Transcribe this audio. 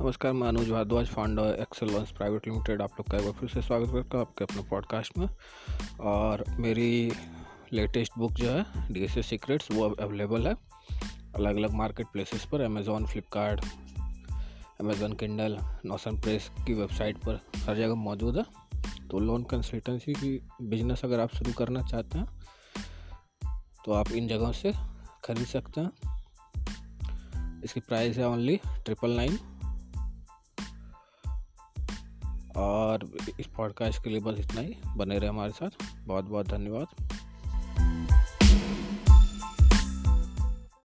नमस्कार, मैं Anuj Bhardwaj founder Excel Lawns private limited आप लोग का एक बार फिर से स्वागत करता हूँ आपके अपने पॉडकास्ट में। और मेरी लेटेस्ट बुक जो है डी एस सीक्रेट्स वो अवेलेबल है। अलग अलग मार्केट प्लेसेस पर Amazon Flipkart Amazon Kindle Notion Press की वेबसाइट पर हर जगह मौजूद है। तो लोन कंसल्टेंसी की बिज़नेस अगर आप शुरू करना चाहते हैं तो आप इन जगहों से खरीद सकते हैं। इसकी प्राइस है ओनली ट्रिपल नाइन और इस पॉडकास्ट के लिए बस इतना ही। बने रहे हमारे साथ। बहुत बहुत धन्यवाद।